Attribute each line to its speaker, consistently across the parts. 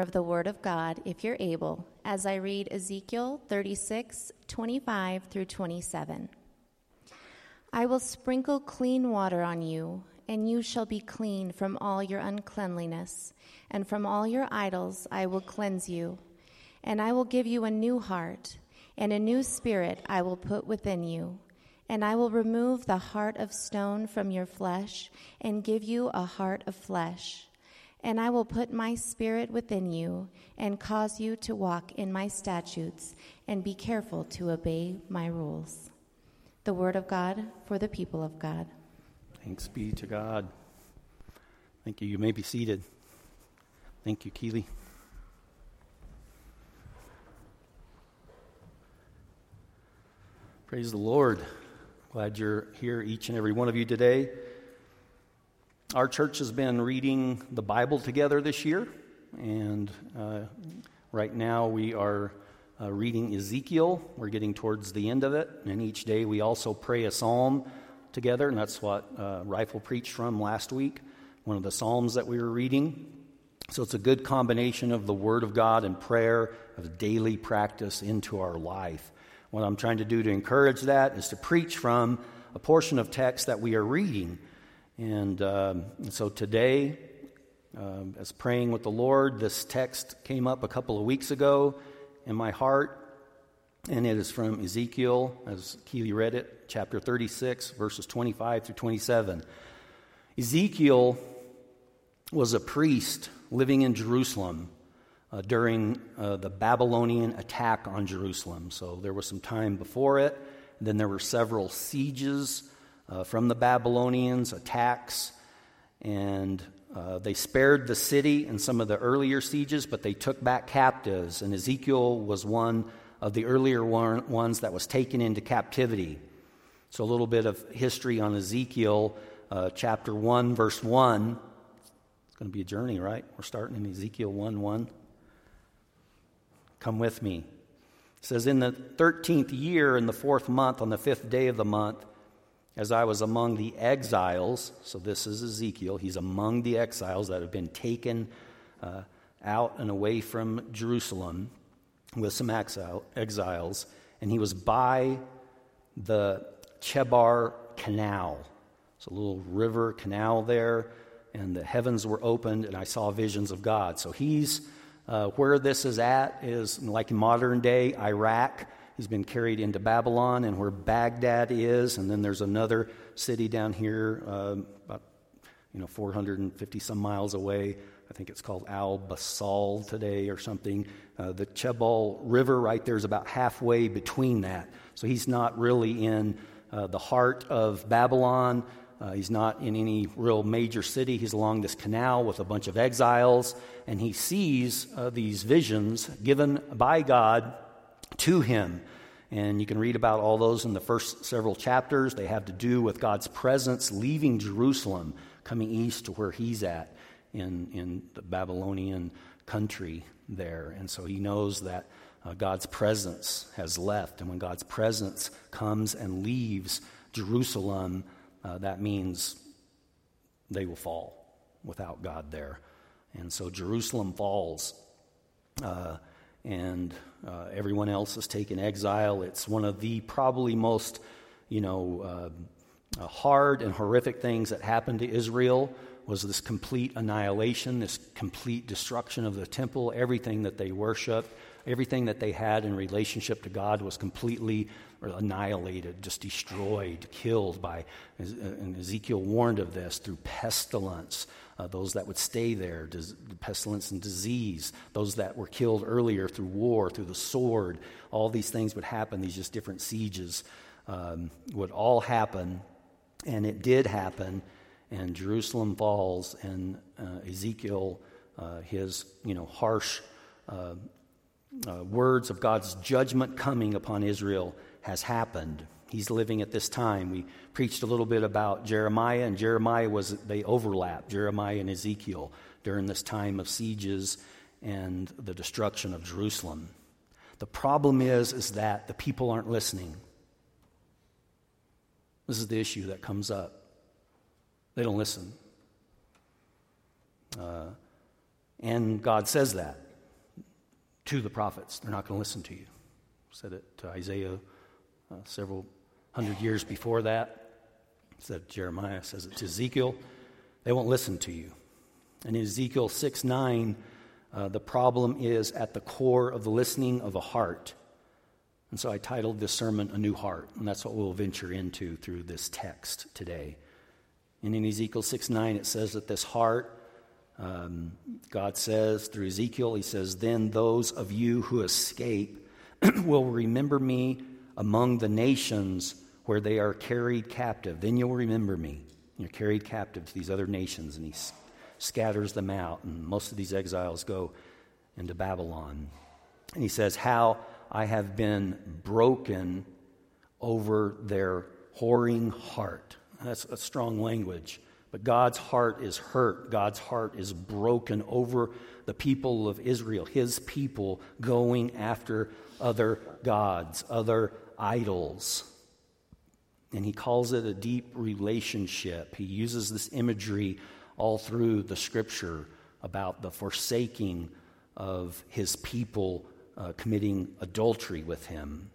Speaker 1: of the Word of God, if you're able, as I read Ezekiel 36 25 through 27. I will sprinkle clean water on you, and you shall be clean from all your uncleanliness, and from all your idols I will cleanse you. And I will give you a new heart, and a new spirit I will put within you. And I will remove the heart of stone from your flesh, and give you a heart of flesh. And I will put my spirit within you, and cause you to walk in my statutes, and be careful to obey my rules. The word of God for the people of God.
Speaker 2: Thanks be to God. Thank you. You may be seated. Thank you, Keeley. Praise the Lord. Glad you're here, each and every one of you today. Our church has been reading the Bible together this year, and uh, right now we are uh, reading Ezekiel. We're getting towards the end of it, and each day we also pray a psalm together, and that's what uh, Rifle preached from last week, one of the psalms that we were reading. So it's a good combination of the Word of God and prayer, of daily practice into our life. What I'm trying to do to encourage that is to preach from a portion of text that we are reading. And, um, so today, um, as praying with the Lord, this text came up a couple of weeks ago in my heart, and it is from Ezekiel, as Keely read it, chapter 36, verses 25 through 27. Ezekiel was a priest living in Jerusalem uh, during uh, the Babylonian attack on Jerusalem. So there was some time before it. Then there were several sieges uh, from the Babylonians, attacks, and uh, they spared the city in some of the earlier sieges, but they took back captives. And Ezekiel was one of the earlier one, ones that was taken into captivity. So, a little bit of history on Ezekiel, uh, chapter 1, verse 1. It's going to be a journey, right? We're starting in Ezekiel 1 1. Come with me. It says, In the 13th year, in the fourth month, on the fifth day of the month, as I was among the exiles, so this is Ezekiel, he's among the exiles that have been taken uh, out and away from Jerusalem with some exile, exiles, and he was by the Chebar Canal. It's a little river canal there, and the heavens were opened, and I saw visions of God. So he's uh, where this is at is like modern day Iraq. He's been carried into Babylon and where Baghdad is, and then there's another city down here, uh, about you know 450 some miles away. I think it's called Al Basal today or something. Uh, the Chebal River right there is about halfway between that. So he's not really in uh, the heart of Babylon. Uh, he's not in any real major city. He's along this canal with a bunch of exiles, and he sees uh, these visions given by God to him. And you can read about all those in the first several chapters. They have to do with God's presence leaving Jerusalem, coming east to where he's at in, in the Babylonian country there. And so he knows that uh, God's presence has left. And when God's presence comes and leaves Jerusalem, uh, that means they will fall without God there. And so Jerusalem falls, uh, and uh, everyone else is taken exile. It's one of the probably most, you know, uh, hard and horrific things that happened to Israel was this complete annihilation, this complete destruction of the temple, everything that they worshiped, everything that they had in relationship to God was completely annihilated, just destroyed, killed by, and Ezekiel warned of this through pestilence. Uh, those that would stay there, dis- pestilence and disease, those that were killed earlier through war, through the sword, all these things would happen, these just different sieges um, would all happen, and it did happen, and Jerusalem falls, and uh, Ezekiel, uh, his you know harsh uh, uh, words of God's judgment coming upon Israel has happened. He's living at this time. We preached a little bit about Jeremiah, and Jeremiah was, they overlap, Jeremiah and Ezekiel, during this time of sieges and the destruction of Jerusalem. The problem is, is that the people aren't listening. This is the issue that comes up. They don't listen. Uh, and God says that. to the prophets. They're not going to listen to you. Said it to Isaiah uh, several hundred years before that. Said Jeremiah says it to Ezekiel. They won't listen to you. And in Ezekiel 6 9, uh, the problem is at the core of the listening of a heart. And so I titled this sermon A New Heart, and that's what we'll venture into through this text today. And in Ezekiel 6 9, it says that this heart, um, God says through Ezekiel, He says, Then those of you who escape will remember me among the nations where they are carried captive. Then you'll remember me. You're carried captive to these other nations, and He scatters them out, and most of these exiles go into Babylon. And He says, How I have been broken over their whoring heart. That's a strong language. But God's heart is hurt. God's heart is broken over the people of Israel, his people going after other gods, other idols. And he calls it a deep relationship. He uses this imagery all through the scripture about the forsaking of his people uh, committing adultery with him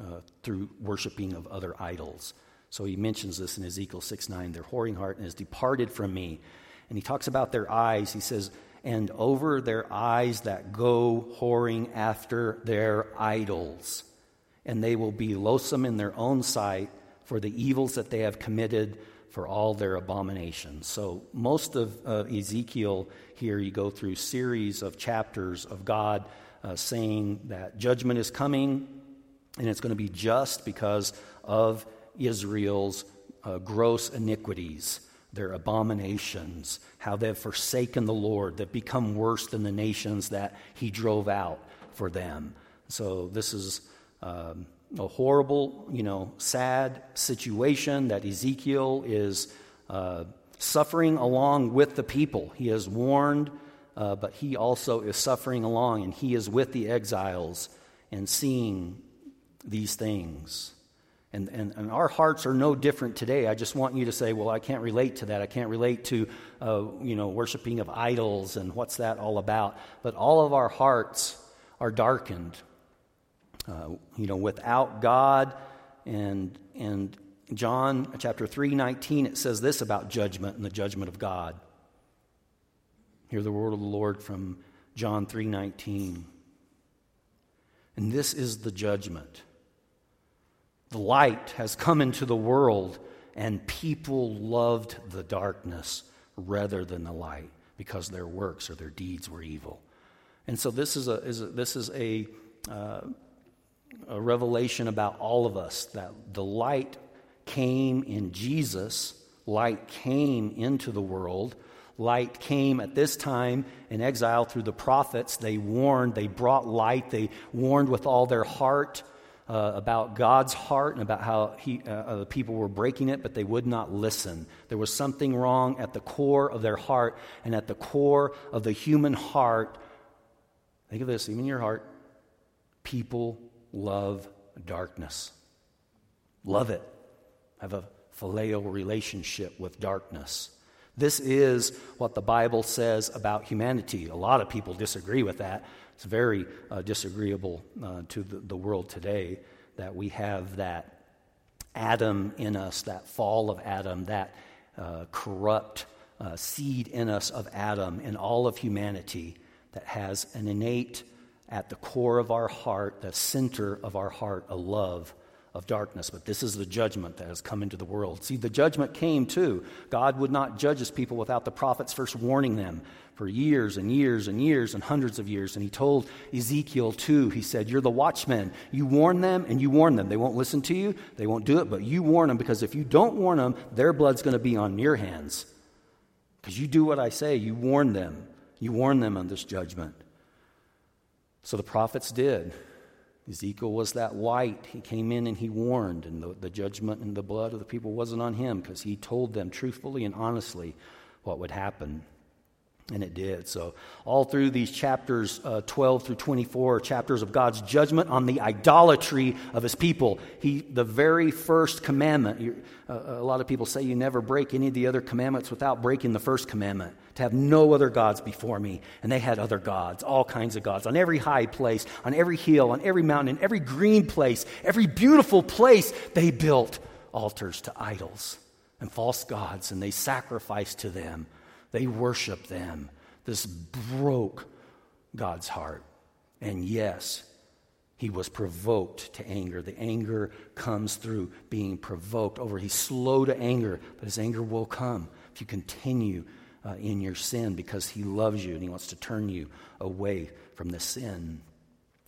Speaker 2: uh, through worshiping of other idols. So he mentions this in Ezekiel 6 9. Their whoring heart has departed from me. And he talks about their eyes. He says, And over their eyes that go whoring after their idols. And they will be loathsome in their own sight for the evils that they have committed for all their abominations. So, most of uh, Ezekiel here, you go through series of chapters of God uh, saying that judgment is coming and it's going to be just because of Israel's uh, gross iniquities, their abominations, how they've forsaken the Lord, they've become worse than the nations that He drove out for them. So this is um, a horrible, you know, sad situation that Ezekiel is uh, suffering along with the people. He has warned, uh, but he also is suffering along, and he is with the exiles and seeing these things. And, and, and, our hearts are no different today. I just want you to say, well, I can't relate to that. I can't relate to, uh, you know, worshiping of idols and what's that all about. But all of our hearts are darkened. Uh, you know, without God and, and John chapter 3, 19, it says this about judgment and the judgment of God. Hear the word of the Lord from John 3, 19. And this is the judgment the light has come into the world, and people loved the darkness rather than the light because their works or their deeds were evil. And so this is a, is a this is a, uh, a revelation about all of us that the light came in Jesus, light came into the world. Light came at this time in exile through the prophets. They warned, they brought light, they warned with all their heart uh, about God's heart and about how he, uh, uh, the people were breaking it, but they would not listen. There was something wrong at the core of their heart, and at the core of the human heart. Think of this, even your heart. People love darkness. Love it. Have a phileo relationship with darkness. This is what the Bible says about humanity. A lot of people disagree with that. It's very uh, disagreeable uh, to the, the world today that we have that Adam in us, that fall of Adam, that uh, corrupt uh, seed in us of Adam in all of humanity that has an innate, at the core of our heart, the center of our heart, a love of darkness. But this is the judgment that has come into the world. See, the judgment came too. God would not judge his people without the prophets first warning them for years and years and years and hundreds of years. And he told Ezekiel too, he said, You're the watchman. You warn them and you warn them. They won't listen to you, they won't do it, but you warn them because if you don't warn them, their blood's going to be on your hands. Because you do what I say, you warn them. You warn them on this judgment. So the prophets did. Ezekiel was that light. He came in and he warned, and the, the judgment and the blood of the people wasn't on him because he told them truthfully and honestly what would happen. And it did. So, all through these chapters uh, 12 through 24, chapters of God's judgment on the idolatry of his people. He, the very first commandment, uh, a lot of people say you never break any of the other commandments without breaking the first commandment to have no other gods before me. And they had other gods, all kinds of gods, on every high place, on every hill, on every mountain, in every green place, every beautiful place, they built altars to idols and false gods, and they sacrificed to them they worshiped them. This broke God's heart. And yes, he was provoked to anger. The anger comes through being provoked over. He's slow to anger, but his anger will come if you continue uh, in your sin because he loves you and he wants to turn you away from the sin.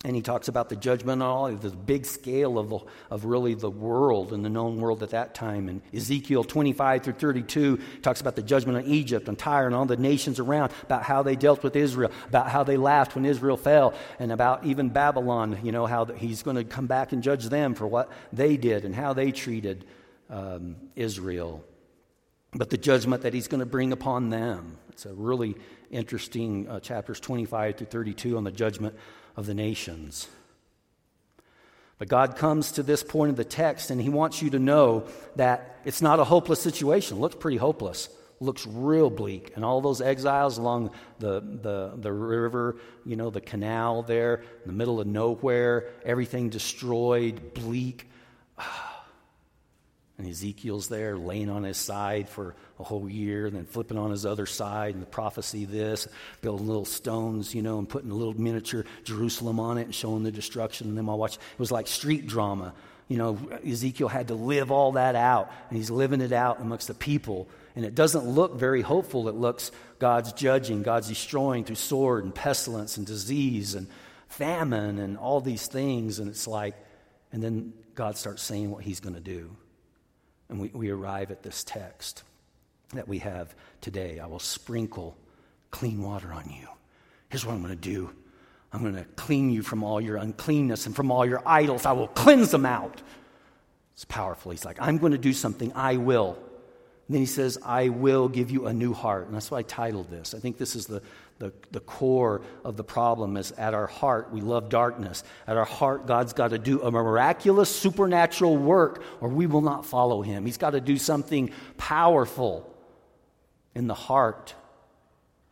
Speaker 2: And he talks about the judgment on all, of the big scale of, the, of really the world and the known world at that time. And Ezekiel 25 through 32 talks about the judgment on Egypt and Tyre and all the nations around, about how they dealt with Israel, about how they laughed when Israel fell, and about even Babylon, you know, how he's going to come back and judge them for what they did and how they treated um, Israel. But the judgment that he's going to bring upon them. It's a really interesting uh, chapters 25 through 32 on the judgment of the nations. But God comes to this point of the text and He wants you to know that it's not a hopeless situation. It looks pretty hopeless, it looks real bleak. And all those exiles along the, the, the river, you know, the canal there, in the middle of nowhere, everything destroyed, bleak. And Ezekiel's there laying on his side for a whole year, and then flipping on his other side, and the prophecy this, building little stones, you know, and putting a little miniature Jerusalem on it and showing the destruction. And then I watch. it was like street drama. You know, Ezekiel had to live all that out, and he's living it out amongst the people. And it doesn't look very hopeful. It looks God's judging, God's destroying through sword and pestilence and disease and famine and all these things. And it's like, and then God starts saying what he's going to do. And we, we arrive at this text that we have today. I will sprinkle clean water on you. Here's what I'm going to do I'm going to clean you from all your uncleanness and from all your idols. I will cleanse them out. It's powerful. He's like, I'm going to do something. I will. And then he says, I will give you a new heart. And that's why I titled this. I think this is the, the, the core of the problem is at our heart, we love darkness. At our heart, God's got to do a miraculous supernatural work or we will not follow him. He's got to do something powerful in the heart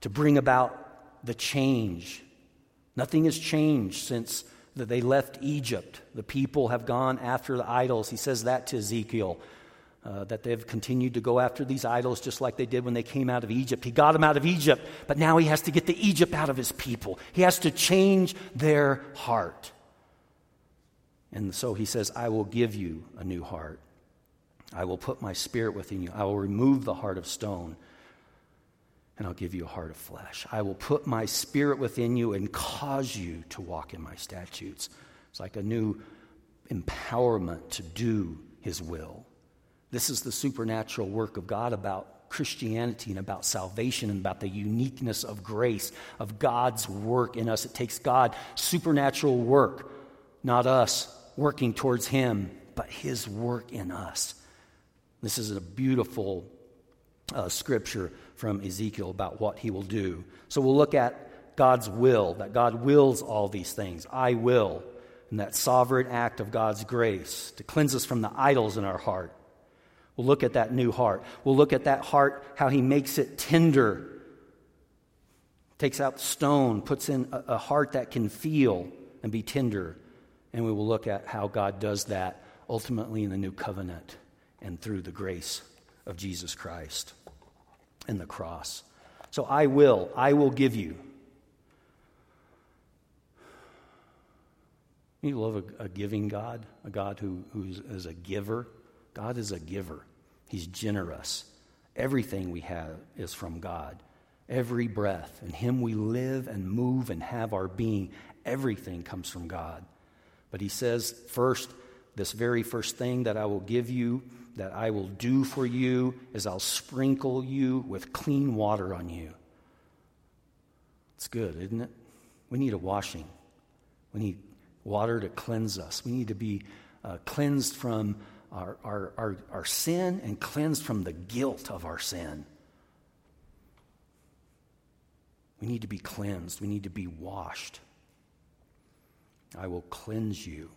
Speaker 2: to bring about the change. Nothing has changed since that they left Egypt. The people have gone after the idols. He says that to Ezekiel uh, that they've continued to go after these idols just like they did when they came out of Egypt. He got them out of Egypt, but now he has to get the Egypt out of his people. He has to change their heart. And so he says, I will give you a new heart. I will put my spirit within you. I will remove the heart of stone, and I'll give you a heart of flesh. I will put my spirit within you and cause you to walk in my statutes. It's like a new empowerment to do his will. This is the supernatural work of God about Christianity and about salvation and about the uniqueness of grace, of God's work in us. It takes God, supernatural work, not us working towards Him, but His work in us. This is a beautiful uh, scripture from Ezekiel about what He will do. So we'll look at God's will, that God wills all these things. I will. And that sovereign act of God's grace to cleanse us from the idols in our heart We'll look at that new heart. We'll look at that heart, how he makes it tender. Takes out stone, puts in a, a heart that can feel and be tender. And we will look at how God does that ultimately in the new covenant and through the grace of Jesus Christ and the cross. So I will, I will give you. You love a, a giving God, a God who, who is a giver. God is a giver. He's generous. Everything we have is from God. Every breath. In Him we live and move and have our being. Everything comes from God. But He says, first, this very first thing that I will give you, that I will do for you, is I'll sprinkle you with clean water on you. It's good, isn't it? We need a washing. We need water to cleanse us. We need to be uh, cleansed from our, our, our, our sin and cleansed from the guilt of our sin. We need to be cleansed. We need to be washed. I will cleanse you.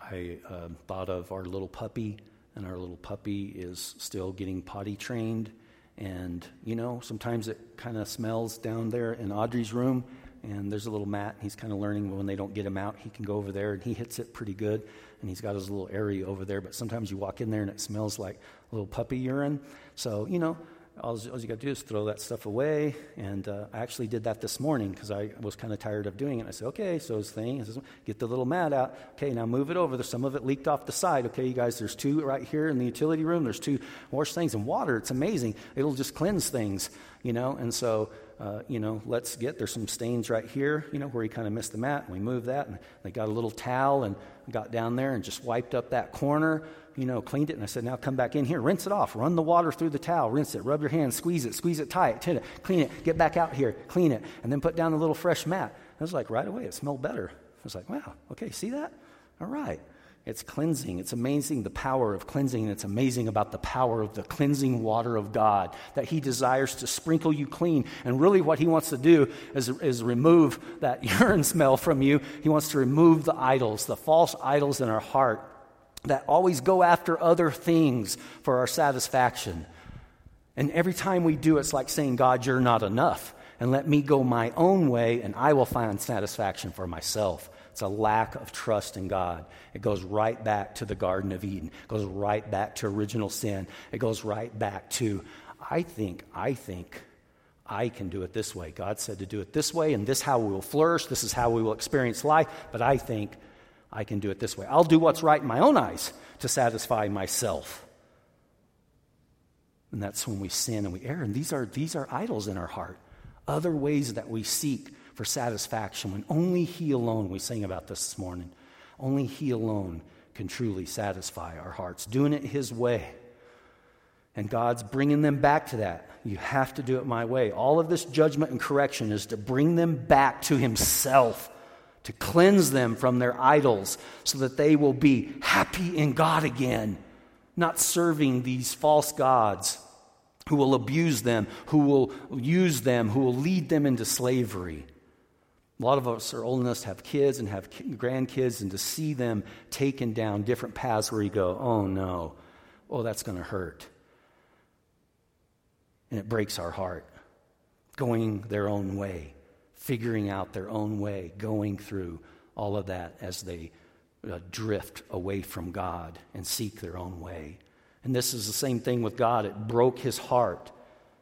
Speaker 2: I uh, thought of our little puppy, and our little puppy is still getting potty trained. And, you know, sometimes it kind of smells down there in Audrey's room, and there's a little mat. And He's kind of learning when they don't get him out, he can go over there and he hits it pretty good. And he's got his little area over there. But sometimes you walk in there and it smells like little puppy urine. So, you know, all, all you got to do is throw that stuff away. And uh, I actually did that this morning because I was kind of tired of doing it. I said, okay, so his thing get the little mat out. Okay, now move it over. There's some of it leaked off the side. Okay, you guys, there's two right here in the utility room. There's two wash things and water. It's amazing. It'll just cleanse things, you know. And so uh, you know, let's get, there's some stains right here, you know, where he kind of missed the mat. And we moved that, and they got a little towel and got down there and just wiped up that corner, you know, cleaned it. And I said, now come back in here, rinse it off, run the water through the towel, rinse it, rub your hands, squeeze it, squeeze it tight, tend it, clean it, get back out here, clean it, and then put down the little fresh mat. I was like, right away, it smelled better. I was like, wow, okay, see that? All right. It's cleansing. It's amazing the power of cleansing, and it's amazing about the power of the cleansing water of God that He desires to sprinkle you clean. And really, what He wants to do is, is remove that urine smell from you. He wants to remove the idols, the false idols in our heart that always go after other things for our satisfaction. And every time we do, it's like saying, God, you're not enough. And let me go my own way, and I will find satisfaction for myself. It's a lack of trust in God. It goes right back to the Garden of Eden. It goes right back to original sin. It goes right back to, I think, I think I can do it this way. God said to do it this way, and this how we will flourish. This is how we will experience life. But I think I can do it this way. I'll do what's right in my own eyes to satisfy myself. And that's when we sin and we err. And these are, these are idols in our heart, other ways that we seek for satisfaction when only He alone, we sang about this this morning, only He alone can truly satisfy our hearts, doing it His way. And God's bringing them back to that. You have to do it my way. All of this judgment and correction is to bring them back to Himself, to cleanse them from their idols, so that they will be happy in God again, not serving these false gods who will abuse them, who will use them, who will lead them into slavery. A lot of us are old enough to have kids and have grandkids and to see them taken down different paths where you go, oh no, oh, that's going to hurt. And it breaks our heart. Going their own way, figuring out their own way, going through all of that as they uh, drift away from God and seek their own way. And this is the same thing with God. It broke his heart.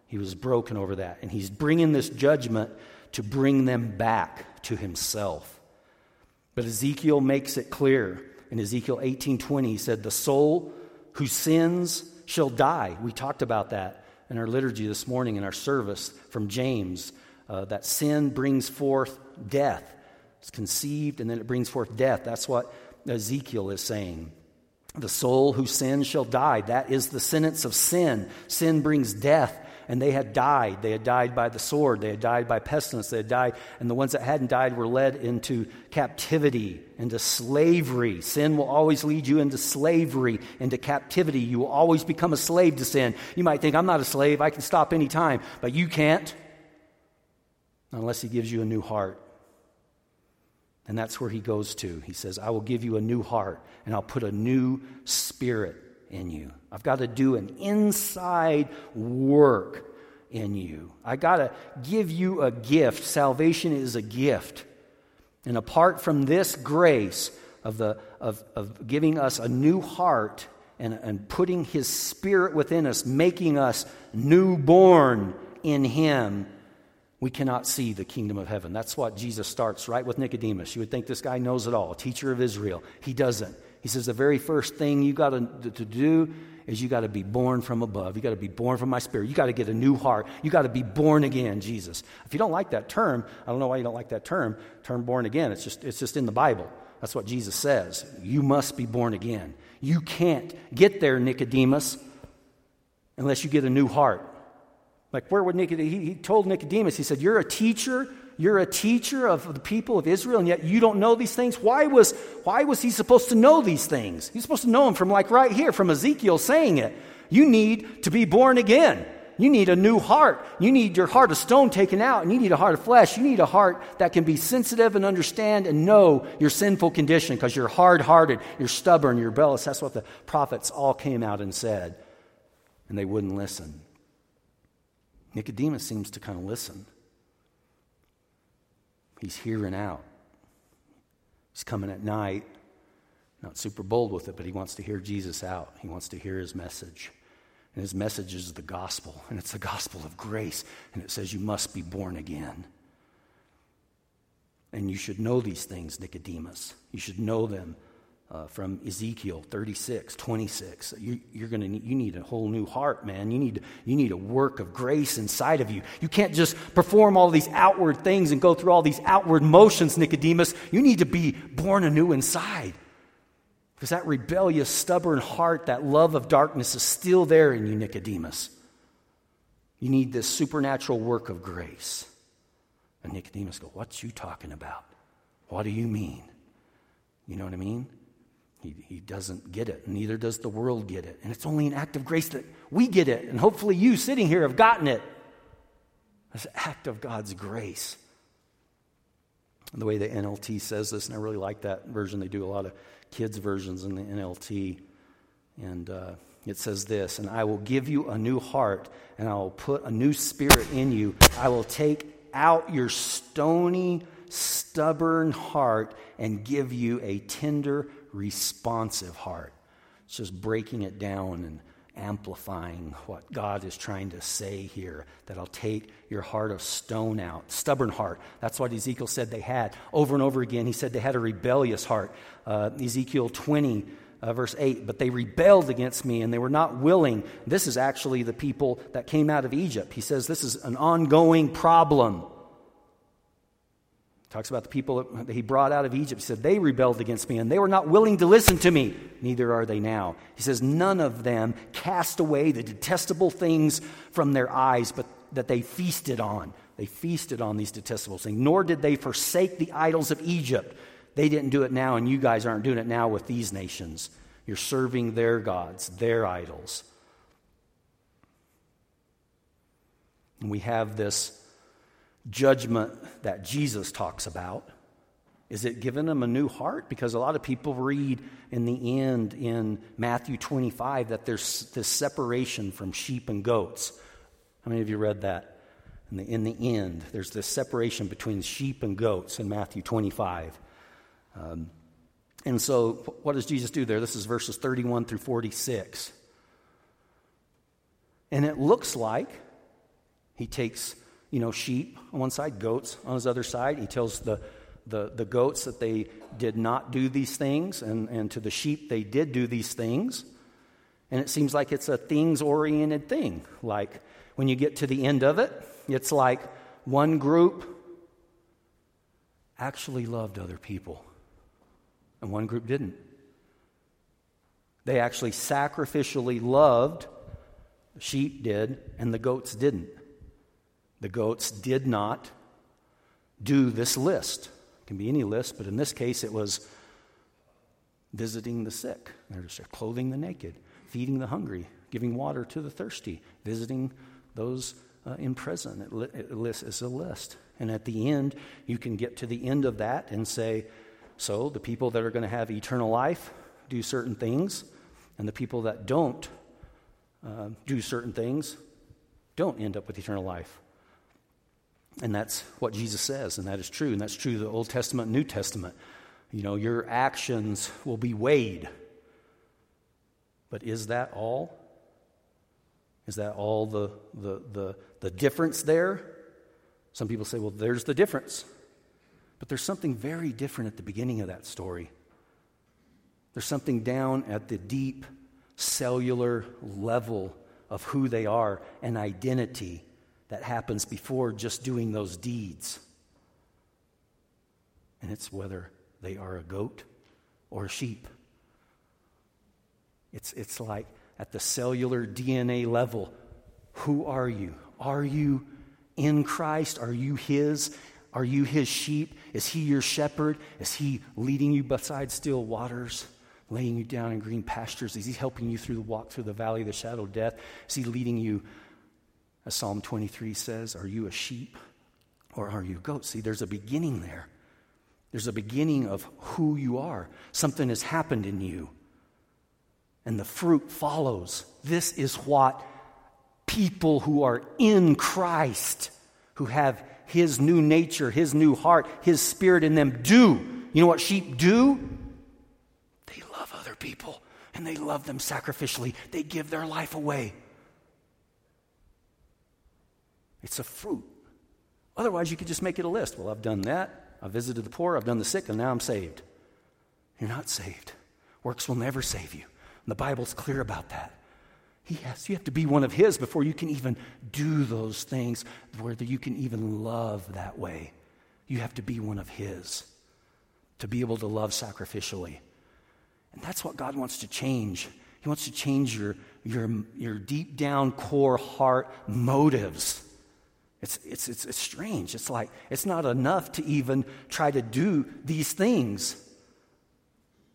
Speaker 2: He was broken over that. And he's bringing this judgment to bring them back to himself. But Ezekiel makes it clear. In Ezekiel 18:20 he said the soul who sins shall die. We talked about that in our liturgy this morning in our service from James uh, that sin brings forth death. It's conceived and then it brings forth death. That's what Ezekiel is saying. The soul who sins shall die. That is the sentence of sin. Sin brings death and they had died. They had died by the sword, they had died by pestilence, they had died, and the ones that hadn't died were led into captivity, into slavery. Sin will always lead you into slavery, into captivity. You will always become a slave to sin. You might think, I'm not a slave, I can stop any time, but you can't unless He gives you a new heart. And that's where he goes to. He says, I will give you a new heart and I'll put a new spirit in you. I've got to do an inside work in you. I got to give you a gift. Salvation is a gift. And apart from this grace of, the, of, of giving us a new heart and, and putting his spirit within us, making us newborn in him, we cannot see the kingdom of heaven. That's what Jesus starts right with Nicodemus. You would think this guy knows it all, a teacher of Israel. He doesn't. He says the very first thing you got to, to do is you got to be born from above. You got to be born from my spirit. You got to get a new heart. You got to be born again, Jesus. If you don't like that term, I don't know why you don't like that term, term born again. It's just, it's just in the Bible. That's what Jesus says. You must be born again. You can't get there, Nicodemus, unless you get a new heart. Like, where would Nicodemus? He, he told Nicodemus, he said, You're a teacher you're a teacher of the people of Israel, and yet you don't know these things? Why was, why was he supposed to know these things? He's supposed to know them from like right here, from Ezekiel saying it. You need to be born again. You need a new heart. You need your heart of stone taken out, and you need a heart of flesh. You need a heart that can be sensitive and understand and know your sinful condition because you're hard hearted, you're stubborn, you're rebellious. That's what the prophets all came out and said, and they wouldn't listen. Nicodemus seems to kind of listen. He's hearing out. He's coming at night, not super bold with it, but he wants to hear Jesus out. He wants to hear his message. And his message is the gospel, and it's the gospel of grace. And it says you must be born again. And you should know these things, Nicodemus. You should know them uh, from Ezekiel 36, 26. You, are gonna need, you need a whole new heart, man. You need, you need a work of grace inside of you. You can't just perform all these outward things and go through all these outward motions, Nicodemus. You need to be born anew inside. Because that rebellious, stubborn heart, that love of darkness is still there in you, Nicodemus. You need this supernatural work of grace. And Nicodemus go, What's you talking about? What do you mean? You know what I mean? He, he doesn't get it. Neither does the world get it. And it's only an act of grace that we get it. And hopefully you sitting here have gotten it. It's an act of God's grace. And the way the NLT says this, and I really like that version. They do a lot of kids' versions in the NLT. And uh, it says this And I will give you a new heart, and I will put a new spirit in you. I will take out your stony, stubborn heart and give you a tender, responsive heart. It's just breaking it down and amplifying what God is trying to say here that I'll take your heart of stone out. Stubborn heart. That's what Ezekiel said they had. Over and over again, he said they had a rebellious heart. Uh, Ezekiel 20. Uh, verse 8, but they rebelled against me and they were not willing. This is actually the people that came out of Egypt. He says this is an ongoing problem. Talks about the people that he brought out of Egypt. He said, They rebelled against me and they were not willing to listen to me. Neither are they now. He says, None of them cast away the detestable things from their eyes, but that they feasted on. They feasted on these detestable things. Nor did they forsake the idols of Egypt. They didn't do it now, and you guys aren't doing it now with these nations. You're serving their gods, their idols. And we have this judgment that Jesus talks about? Is it giving them a new heart? Because a lot of people read in the end in Matthew 25 that there's this separation from sheep and goats. How many of you read that? In the, in the end, there's this separation between sheep and goats in Matthew 25. Um, and so, what does Jesus do there? This is verses 31 through 46. And it looks like he takes you know, sheep on one side, goats on his other side. He tells the, the, the goats that they did not do these things, and, and to the sheep, they did do these things. And it seems like it's a things oriented thing. Like when you get to the end of it, it's like one group actually loved other people, and one group didn't. They actually sacrificially loved, The sheep did, and the goats didn't. The goats did not do this list. It can be any list, but in this case it was visiting the sick, clothing the naked, feeding the hungry, giving water to the thirsty, visiting those uh, in prison. It, li- it lists is a list. And at the end, you can get to the end of that and say, so the people that are going to have eternal life do certain things, and the people that don't uh, do certain things don't end up with eternal life. And that's what Jesus says, and that is true. And that's true the Old Testament New Testament. You know, your actions will be weighed. But is that all? Is that all the, the, the, the difference there? Some people say, well, there's the difference. But there's something very different at the beginning of that story. There's something down at the deep cellular level of who they are and identity that happens before just doing those deeds. And it's whether they are a goat or a sheep. It's, it's like at the cellular DNA level who are you? Are you in Christ? Are you His? Are you His sheep? Is He your shepherd? Is He leading you beside still waters? laying you down in green pastures? Is he helping you through the walk through the valley of the shadow of death? Is he leading you, as Psalm 23 says, are you a sheep or are you a goat? See, there's a beginning there. There's a beginning of who you are. Something has happened in you. And the fruit follows. This is what people who are in Christ, who have his new nature, his new heart, his spirit in them do. You know what sheep do? They love other people and they love them sacrificially. They give their life away. It's a fruit. Otherwise, you could just make it a list. Well, I've done that. I've visited the poor. I've done the sick, and now I'm saved. You're not saved. Works will never save you. And the Bible's clear about that. Yes, you have to be one of His before you can even do those things, where you can even love that way. You have to be one of His to be able to love sacrificially. And that's what God wants to change. He wants to change your, your, your deep down core heart motives. It's, it's, it's, it's strange. It's like it's not enough to even try to do these things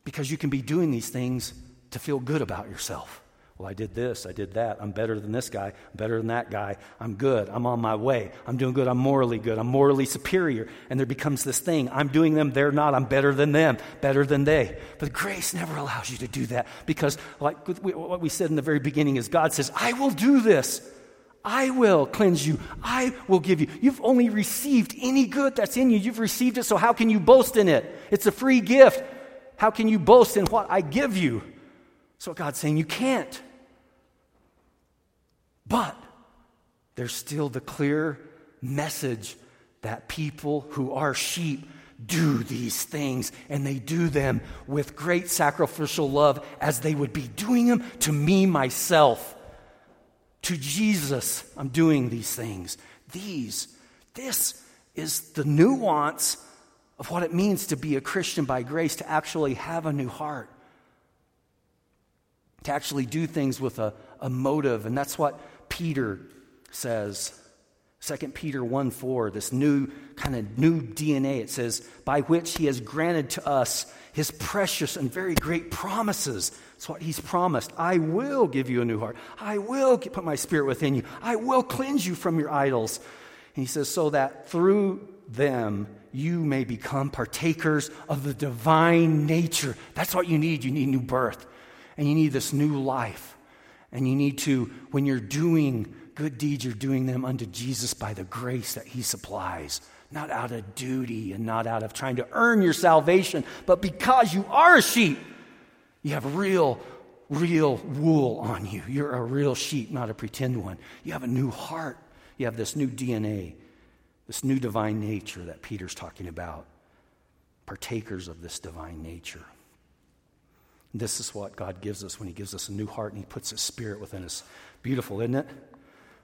Speaker 2: because you can be doing these things to feel good about yourself. Well, I did this, I did that. I'm better than this guy, I'm better than that guy. I'm good, I'm on my way, I'm doing good, I'm morally good, I'm morally superior. And there becomes this thing I'm doing them, they're not, I'm better than them, better than they. But grace never allows you to do that because, like what we said in the very beginning, is God says, I will do this. I will cleanse you. I will give you. You've only received any good that's in you. You've received it, so how can you boast in it? It's a free gift. How can you boast in what I give you? So God's saying you can't. But there's still the clear message that people who are sheep do these things and they do them with great sacrificial love as they would be doing them to me myself. To Jesus, I'm doing these things. These, this is the nuance of what it means to be a Christian by grace, to actually have a new heart, to actually do things with a, a motive. And that's what Peter says, 2 Peter 1 4, this new kind of new DNA, it says, by which he has granted to us his precious and very great promises. That's what he's promised. I will give you a new heart. I will put my spirit within you. I will cleanse you from your idols. And he says, so that through them you may become partakers of the divine nature. That's what you need. You need new birth. And you need this new life. And you need to, when you're doing good deeds, you're doing them unto Jesus by the grace that He supplies, not out of duty and not out of trying to earn your salvation, but because you are a sheep. You have real, real wool on you. You're a real sheep, not a pretend one. You have a new heart. You have this new DNA, this new divine nature that Peter's talking about. Partakers of this divine nature. This is what God gives us when He gives us a new heart and He puts His Spirit within us. Beautiful, isn't it?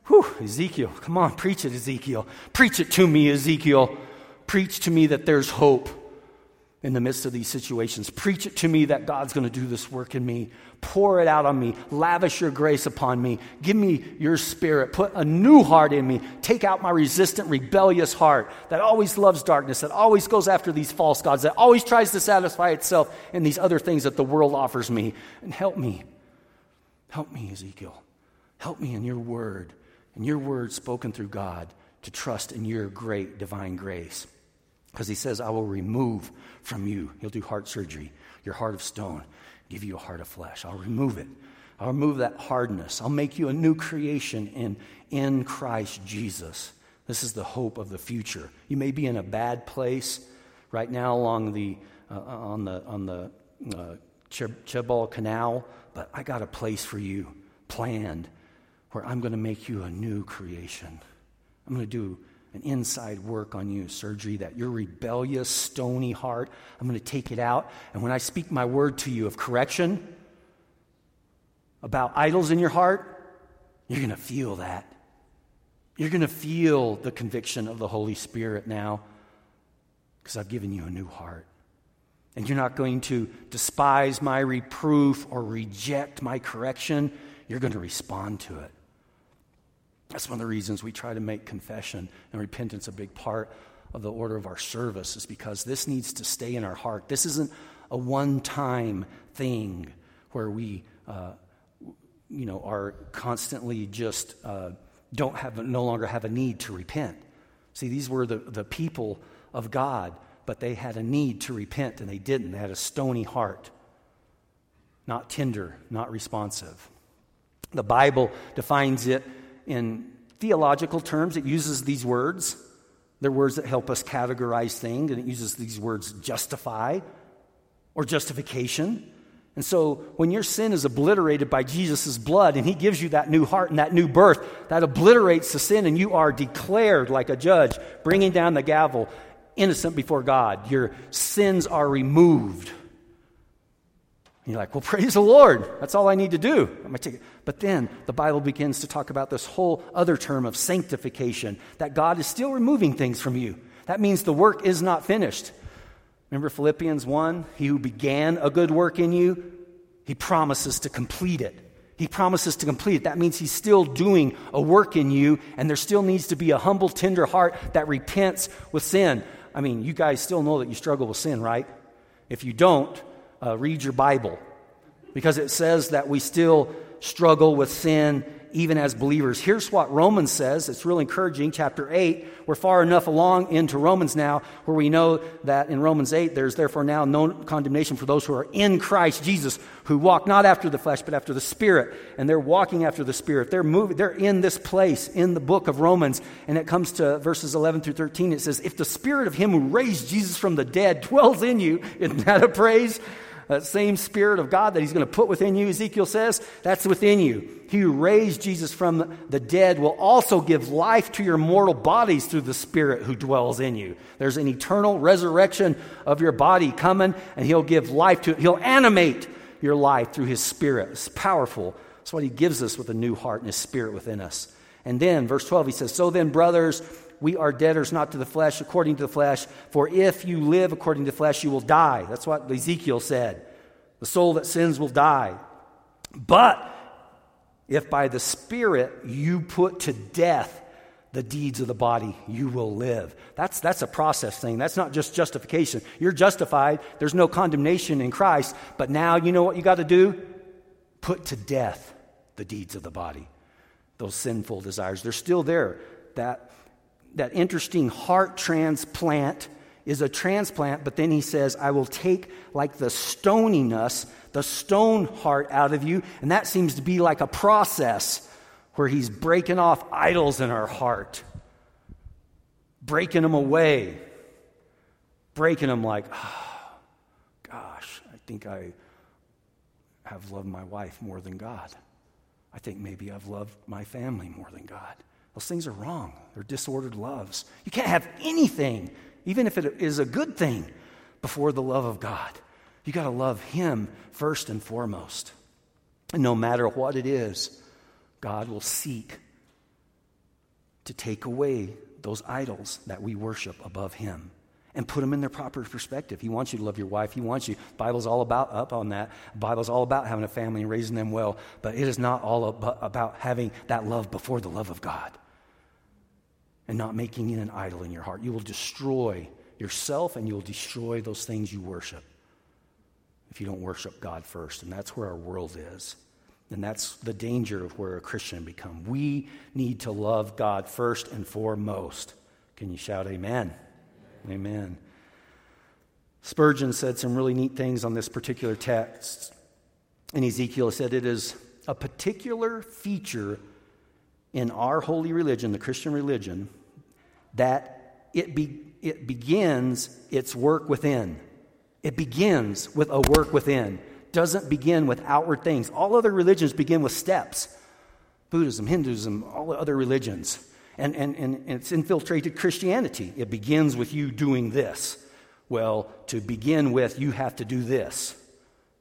Speaker 2: Whew, Ezekiel, come on, preach it, Ezekiel. Preach it to me, Ezekiel. Preach to me that there's hope in the midst of these situations. Preach it to me that God's going to do this work in me. Pour it out on me. Lavish your grace upon me. Give me your spirit. Put a new heart in me. Take out my resistant, rebellious heart that always loves darkness, that always goes after these false gods, that always tries to satisfy itself in these other things that the world offers me. And help me. Help me, Ezekiel. Help me in your word, in your word spoken through God, to trust in your great divine grace. Because he says, I will remove from you, he'll do heart surgery, your heart of stone, give you a heart of flesh. I'll remove it. I'll remove that hardness. I'll make you a new creation in, in Christ Jesus. This is the hope of the future. You may be in a bad place right now along the, uh, on the, on the uh, Chebal Canal, but I got a place for you planned where I'm going to make you a new creation. I'm going to do an inside work on you, surgery, that your rebellious, stony heart, I'm going to take it out. And when I speak my word to you of correction about idols in your heart, you're going to feel that. You're going to feel the conviction of the Holy Spirit now because I've given you a new heart. And you're not going to despise my reproof or reject my correction. You're going to respond to it. That's one of the reasons we try to make confession and repentance a big part of the order of our service, is because this needs to stay in our heart. This isn't a one time thing where we, uh, you know, are constantly just uh, don't have, no longer have a need to repent. See, these were the, the people of God, but they had a need to repent and they didn't. They had a stony heart, not tender, not responsive. The Bible defines it in theological terms, it uses these words. They're words that help us categorize things, and it uses these words justify or justification. And so when your sin is obliterated by Jesus' blood and he gives you that new heart and that new birth, that obliterates the sin and you are declared like a judge, bringing down the gavel, innocent before God. Your sins are removed. You're like, well, praise the Lord. That's all I need to do. But then the Bible begins to talk about this whole other term of sanctification, that God is still removing things from you. That means the work is not finished. Remember Philippians 1? He who began a good work in you, he promises to complete it. He promises to complete it. That means he's still doing a work in you, and there still needs to be a humble, tender heart that repents with sin. I mean, you guys still know that you struggle with sin, right? If you don't, uh, read your Bible because it says that we still struggle with sin even as believers. Here's what Romans says. It's really encouraging. Chapter 8. We're far enough along into Romans now where we know that in Romans 8, there's therefore now no condemnation for those who are in Christ Jesus, who walk not after the flesh, but after the Spirit. And they're walking after the Spirit. They're moving, they're in this place in the book of Romans. And it comes to verses 11 through 13. It says, If the Spirit of Him who raised Jesus from the dead dwells in you, isn't that a praise? That same Spirit of God that He's going to put within you, Ezekiel says, that's within you. He who raised Jesus from the dead will also give life to your mortal bodies through the Spirit who dwells in you. There's an eternal resurrection of your body coming, and He'll give life to it. He'll animate your life through His Spirit. It's powerful. That's what He gives us with a new heart and His Spirit within us. And then, verse 12, He says, So then, brothers, we are debtors not to the flesh according to the flesh, for if you live according to the flesh, you will die. That's what Ezekiel said. The soul that sins will die. But if by the Spirit you put to death the deeds of the body, you will live. That's, that's a process thing. That's not just justification. You're justified, there's no condemnation in Christ, but now you know what you got to do? Put to death the deeds of the body, those sinful desires. They're still there. That that interesting heart transplant is a transplant, but then he says, I will take like the stoniness, the stone heart out of you. And that seems to be like a process where he's breaking off idols in our heart, breaking them away, breaking them like, oh, gosh, I think I have loved my wife more than God. I think maybe I've loved my family more than God. Those things are wrong. They're disordered loves. You can't have anything, even if it is a good thing, before the love of God. You got to love Him first and foremost. And no matter what it is, God will seek to take away those idols that we worship above Him and put them in their proper perspective. He wants you to love your wife. He wants you. The Bible's all about up on that. The Bible's all about having a family and raising them well, but it is not all about having that love before the love of God and not making it an idol in your heart. You will destroy yourself and you'll destroy those things you worship if you don't worship God first. And that's where our world is. And that's the danger of where a Christian become. We need to love God first and foremost. Can you shout amen? Amen. Spurgeon said some really neat things on this particular text. And Ezekiel said it is a particular feature in our holy religion, the Christian religion, that it, be, it begins its work within. It begins with a work within, doesn't begin with outward things. All other religions begin with steps Buddhism, Hinduism, all other religions. And, and, and it's infiltrated Christianity. It begins with you doing this. Well, to begin with, you have to do this.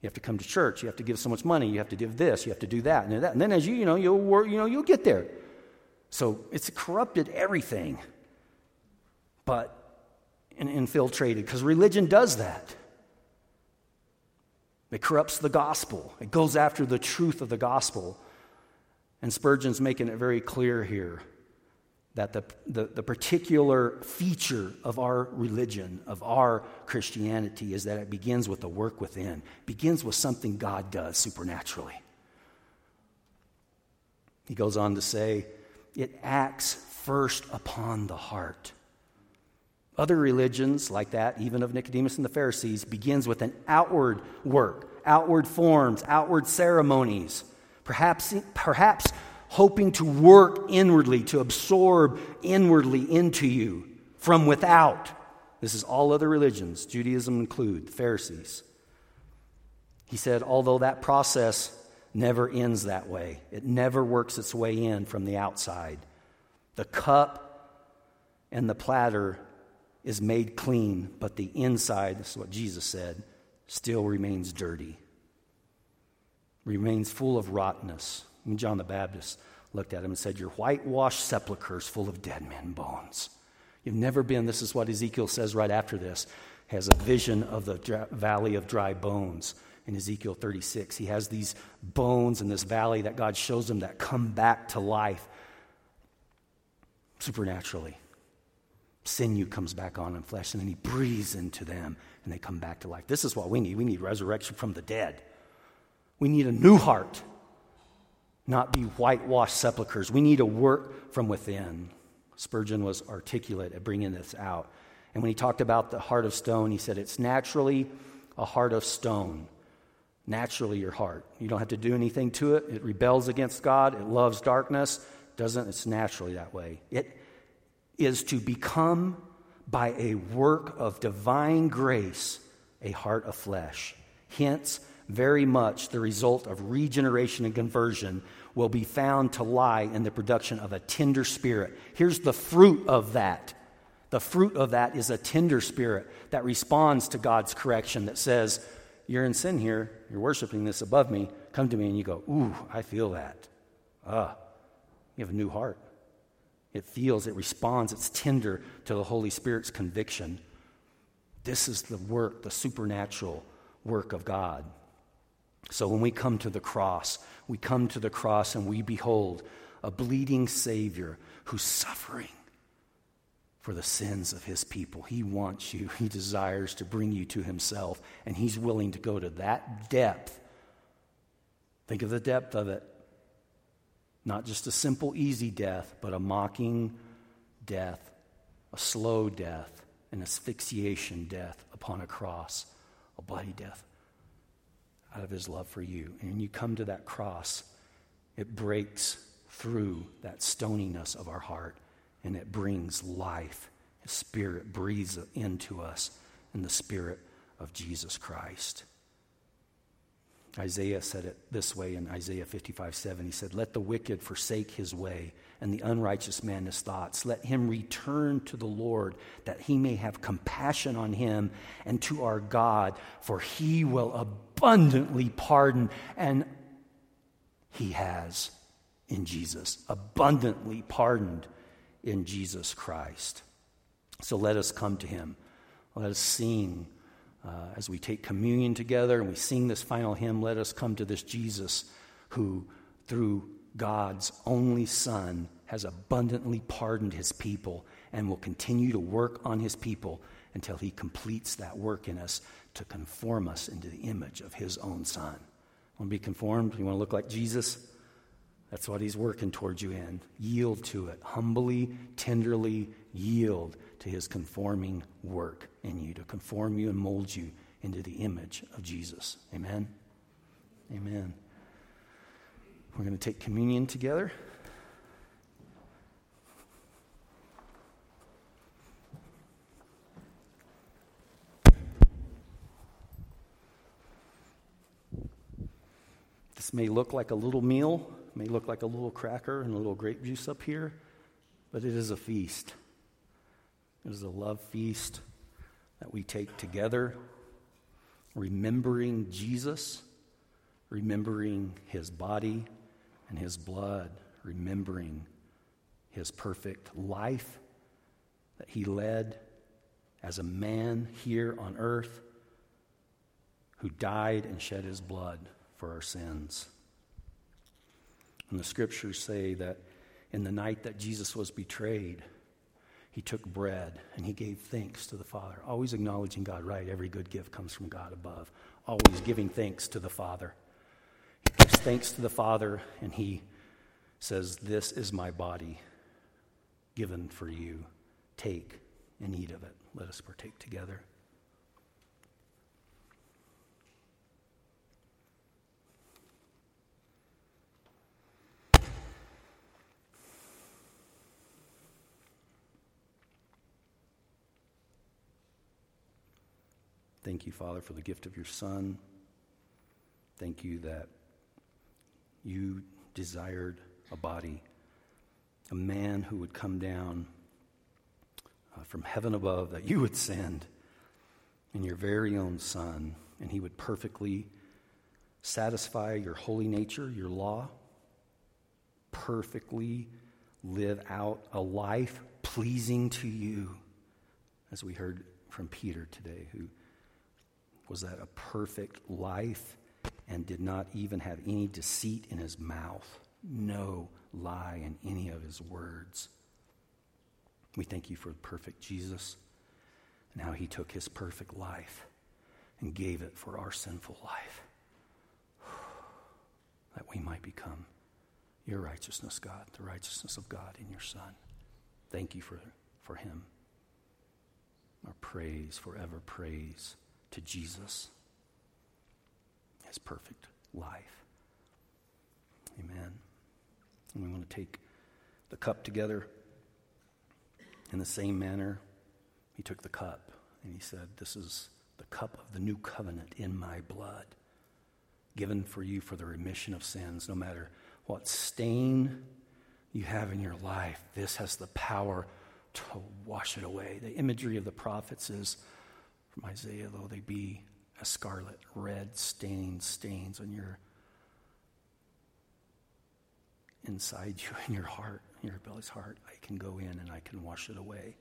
Speaker 2: You have to come to church. You have to give so much money. You have to give this. You have to do that and that. And then as you, you know, you'll you know, you'll get there. So it's corrupted everything but infiltrated because religion does that. It corrupts the gospel, it goes after the truth of the gospel. And Spurgeon's making it very clear here that the, the, the, particular feature of our religion, of our Christianity, is that it begins with the work within, begins with something God does supernaturally. He goes on to say, it acts first upon the heart. Other religions, like that, even of Nicodemus and the Pharisees, begins with an outward work, outward forms, outward ceremonies. Perhaps, perhaps hoping to work inwardly, to absorb inwardly into you from without. This is all other religions, Judaism include, the Pharisees. He said, although that process never ends that way, it never works its way in from the outside. The cup and the platter is made clean, but the inside, this is what Jesus said, still remains dirty, remains full of rottenness. And John the Baptist looked at him and said, Your whitewashed sepulchres full of dead men bones. You've never been, this is what Ezekiel says right after this, has a vision of the valley of dry bones in Ezekiel 36. He has these bones in this valley that God shows him that come back to life supernaturally. Sinew comes back on in flesh, and then he breathes into them, and they come back to life. This is what we need. We need resurrection from the dead. We need a new heart not be whitewashed sepulchres. We need to work from within. Spurgeon was articulate at bringing this out. And when he talked about the heart of stone, he said it's naturally a heart of stone. Naturally, your heart. You don't have to do anything to it. It rebels against God. It loves darkness. Doesn't. It's naturally that way. It is to become, by a work of divine grace, a heart of flesh. Hence, very much the result of regeneration and conversion will be found to lie in the production of a tender spirit. Here's the fruit of that. The fruit of that is a tender spirit that responds to God's correction that says, You're in sin here. You're worshiping this above me. Come to me. And you go, Ooh, I feel that. Ah, you have a new heart. It feels, it responds, it's tender to the Holy Spirit's conviction. This is the work, the supernatural work of God. So when we come to the cross, we come to the cross and we behold a bleeding Savior who's suffering for the sins of his people. He wants you, he desires to bring you to himself, and he's willing to go to that depth. Think of the depth of it. Not just a simple, easy death, but a mocking death, a slow death, an asphyxiation death upon a cross, a bloody death out of his love for you. And when you come to that cross, it breaks through that stoniness of our heart and it brings life. His spirit breathes into us in the spirit of Jesus Christ. Isaiah said it this way in Isaiah 55 7. He said, Let the wicked forsake his way, and the unrighteous man his thoughts. Let him return to the Lord, that he may have compassion on him, and to our God, for he will abundantly pardon. And he has in Jesus, abundantly pardoned in Jesus Christ. So let us come to him. Let us sing uh, as we take communion together and we sing this final hymn, let us come to this Jesus who, through God's only Son, has abundantly pardoned his people and will continue to work on his people until he completes that work in us to conform us into the image of his own Son. Want to be conformed? You want to look like Jesus? That's what he's working towards you in. Yield to it. Humbly, tenderly yield to his conforming work in you, to conform you and mold you into the image of Jesus. Amen? Amen. We're going to take communion together. This may look like a little meal, may look like a little cracker and a little grape juice up here, but it is a feast. It is a love feast that we take together, remembering Jesus, remembering his body and his blood, remembering his perfect life that he led as a man here on earth who died and shed his blood for our sins. And the scriptures say that In the night that Jesus was betrayed, he took bread and he gave thanks to the Father, always acknowledging God, right? Every good gift comes from God above, always giving thanks to the Father. He gives thanks to the Father and he says, This is my body given for you. Take and eat of it. Let us partake together. Thank you, Father, for the gift of your Son. Thank you that you desired a body, a man who would come down uh, from heaven above, that you would send in your very own Son, and he would perfectly satisfy your holy nature, your law, perfectly live out a life pleasing to you, as we heard from Peter today, who was that a perfect life and did not even have any deceit in his mouth, no lie in any of his words. We thank you for the perfect Jesus and how he took his perfect life and gave it for our sinful life. That we might become your righteousness, God, the righteousness of God in your Son. Thank you for, for him. Our praise, forever praise to Jesus, his perfect life. Amen. And we want to take the cup together in the same manner. He took the cup and he said, This is the cup of the new covenant in my blood, given for you for the remission of sins, no matter what stain you have in your life. This has the power to wash it away. The imagery of the prophets is from Isaiah, though they be a scarlet red stained stains on your inside you in your heart, in your belly's heart, I can go in and I can wash it away.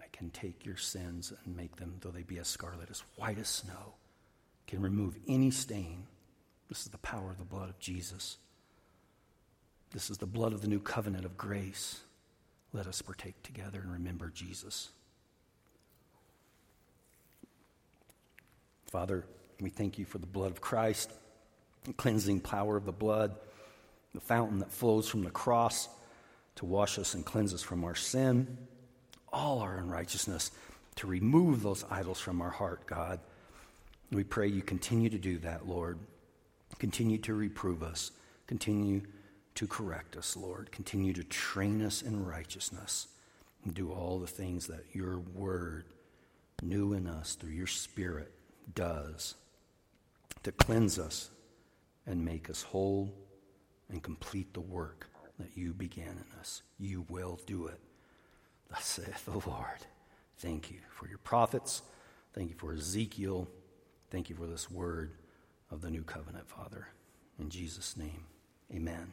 Speaker 2: I can take your sins and make them, though they be as scarlet, as white as snow, can remove any stain. This is the power of the blood of Jesus. This is the blood of the new covenant of grace. Let us partake together and remember Jesus. Father, we thank you for the blood of Christ, the cleansing power of the blood, the fountain that flows from the cross to wash us and cleanse us from our sin, all our unrighteousness, to remove those idols from our heart, God. We pray you continue to do that, Lord. Continue to reprove us. Continue to correct us, Lord. Continue to train us in righteousness and do all the things that your word knew in us through your spirit does to cleanse us and make us whole and complete the work that you began in us. You will do it. Thus saith the Lord. Thank you for your prophets. Thank you for Ezekiel. Thank you for this word of the new covenant, Father. In Jesus' name, amen.